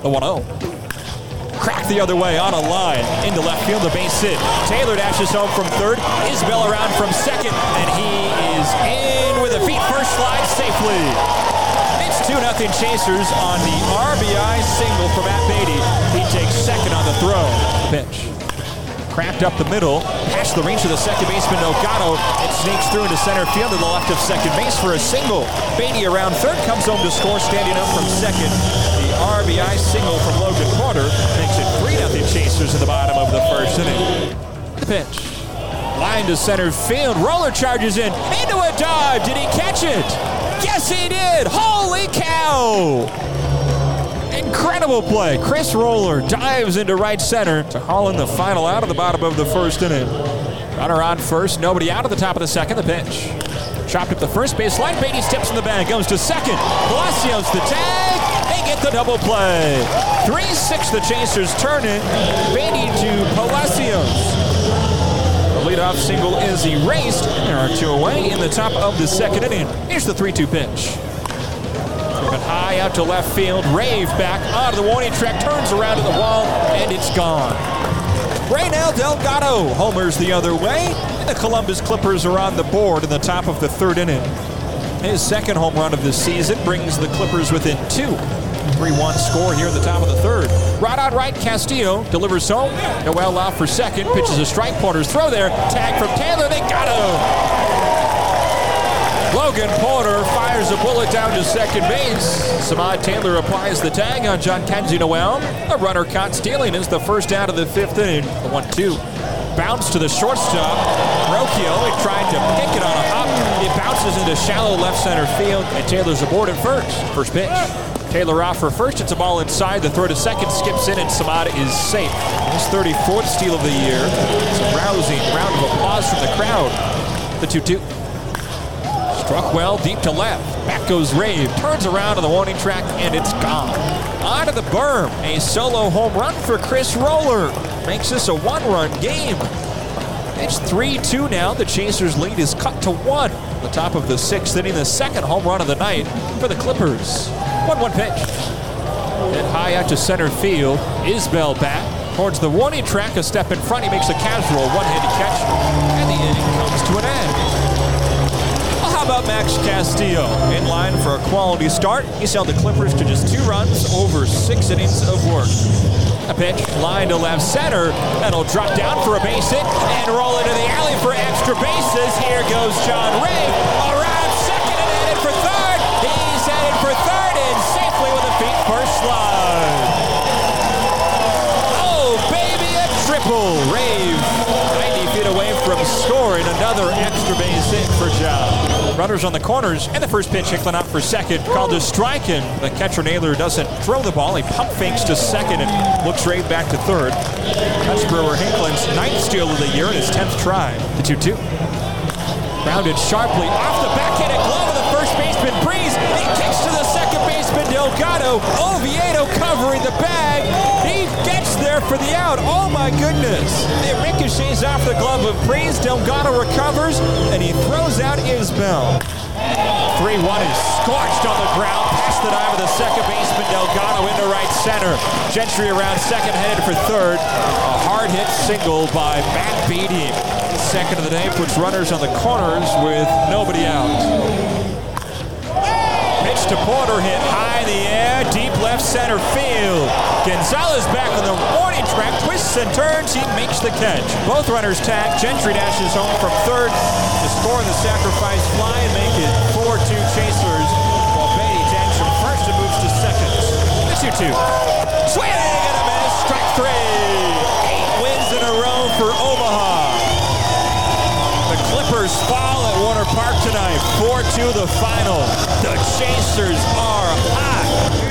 The 1 0. Crack the other way on a line. Into left field, the base hit. Taylor dashes home from third. Isbel around from second. And he is in with a feet first slide safely. It's 2 0 Chasers on the RBI single from Matt Beaty. He takes second on the throw. Pitch. Cracked up the middle, past the reach of the second baseman Delgado. It sneaks through into center field to the left of second base for a single. Beaty around third comes home to score, standing up from second. The RBI single from Logan Porter makes it 3 0 Chasers in the bottom of the first inning. The pitch. Line to center field. Roller charges in. Into a dive. Did he catch it? Yes, he did. Holy cow! Incredible play. Chris Roller dives into right center to haul in the final out of the bottom of the first inning. Runner on first, nobody out at the top of the second. The pitch. Chopped up the first base line. Beaty steps in the bag, goes to second. Palacios the tag. They get the double play. 3 6 the Chasers turn it. Beaty to Palacios. The leadoff single is erased. There are two away in the top of the second inning. Here's the 3 2 pitch. Driven high out to left field. Rave back onto the warning track, turns around to the wall, and it's gone. Raynel Delgado homers the other way, and the Columbus Clippers are on the board in the top of the third inning. His second home run of the season brings the Clippers within two. 3-1 score here at the top of the third. Right on right, Castillo delivers home. Noel off for second, pitches a strike. Porter's throw there. Tag from Taylor. They got him. Logan Porter fires a bullet down to second base. Samad Taylor applies the tag on Jhonkensy Noel. A runner caught stealing is the first out of the fifth inning. The 1 2. Bounce to the shortstop. Rocchio He tried to pick it on a hop. It bounces into shallow left center field, and Taylor's aboard at first. First pitch. Taylor off for first. It's a ball inside. The throw to second skips in, and Samad is safe. His 34th steal of the year. It's a rousing round of applause from the crowd. The 2 2. Struck well, deep to left. Back goes Rave. Turns around to the warning track, and it's gone. Onto the berm. A solo home run for Chris Roller. Makes this a one run game. It's 3 2 now. The Chasers' lead is cut to one. The top of the sixth inning, the second home run of the night for the Clippers. 1 1 pitch. Hit high out to center field. Isbel back towards the warning track. A step in front. He makes a casual one handed catch, and the inning comes to an end. About Max Castillo? In line for a quality start. He's held the Clippers to just two runs over six innings of work. A pitch, line to left center. That'll drop down for a base hit and roll into the alley for extra bases. Here goes John Ray. Around second and headed for third. He's headed for third and safely with a feet first slide. Oh, baby, a triple. Rave 90 feet away from scoring another base hit for John. Runners on the corners, and the first pitch, Hicklen out for second, called a strike, and the catcher Naylor doesn't throw the ball. He pump fakes to second and looks right back to third. That's Brewer Hicklen's ninth steal of the year and his 10th try. The 2 2. Grounded sharply off the backhanded glove of the first baseman, Breeze. He kicks to the second baseman, Delgado. Oviedo covering the bag. For the out. Oh my goodness. It ricochets off the glove of Breeze. Delgado recovers, and he throws out Isbel. 3 1 is scorched on the ground. Past the dive of the second baseman, Delgado into right center. Gentry around second, headed for third. A hard hit single by Matt Beaty. Second of the day puts runners on the corners with nobody out. Pitch to Porter, hit high in the air, deep left center field. Gonzalez back on the warning track, twists and turns, he makes the catch. Both runners tag. Gentry dashes home from third to score the sacrifice fly and make it 4-2 Chasers, while Beaty tags from first and moves to second. The 2-2. Swing and a miss, strike three. Eight wins in a row for Omaha. The Clippers fall at Werner Park tonight. 4-2 the final. The Chasers are hot.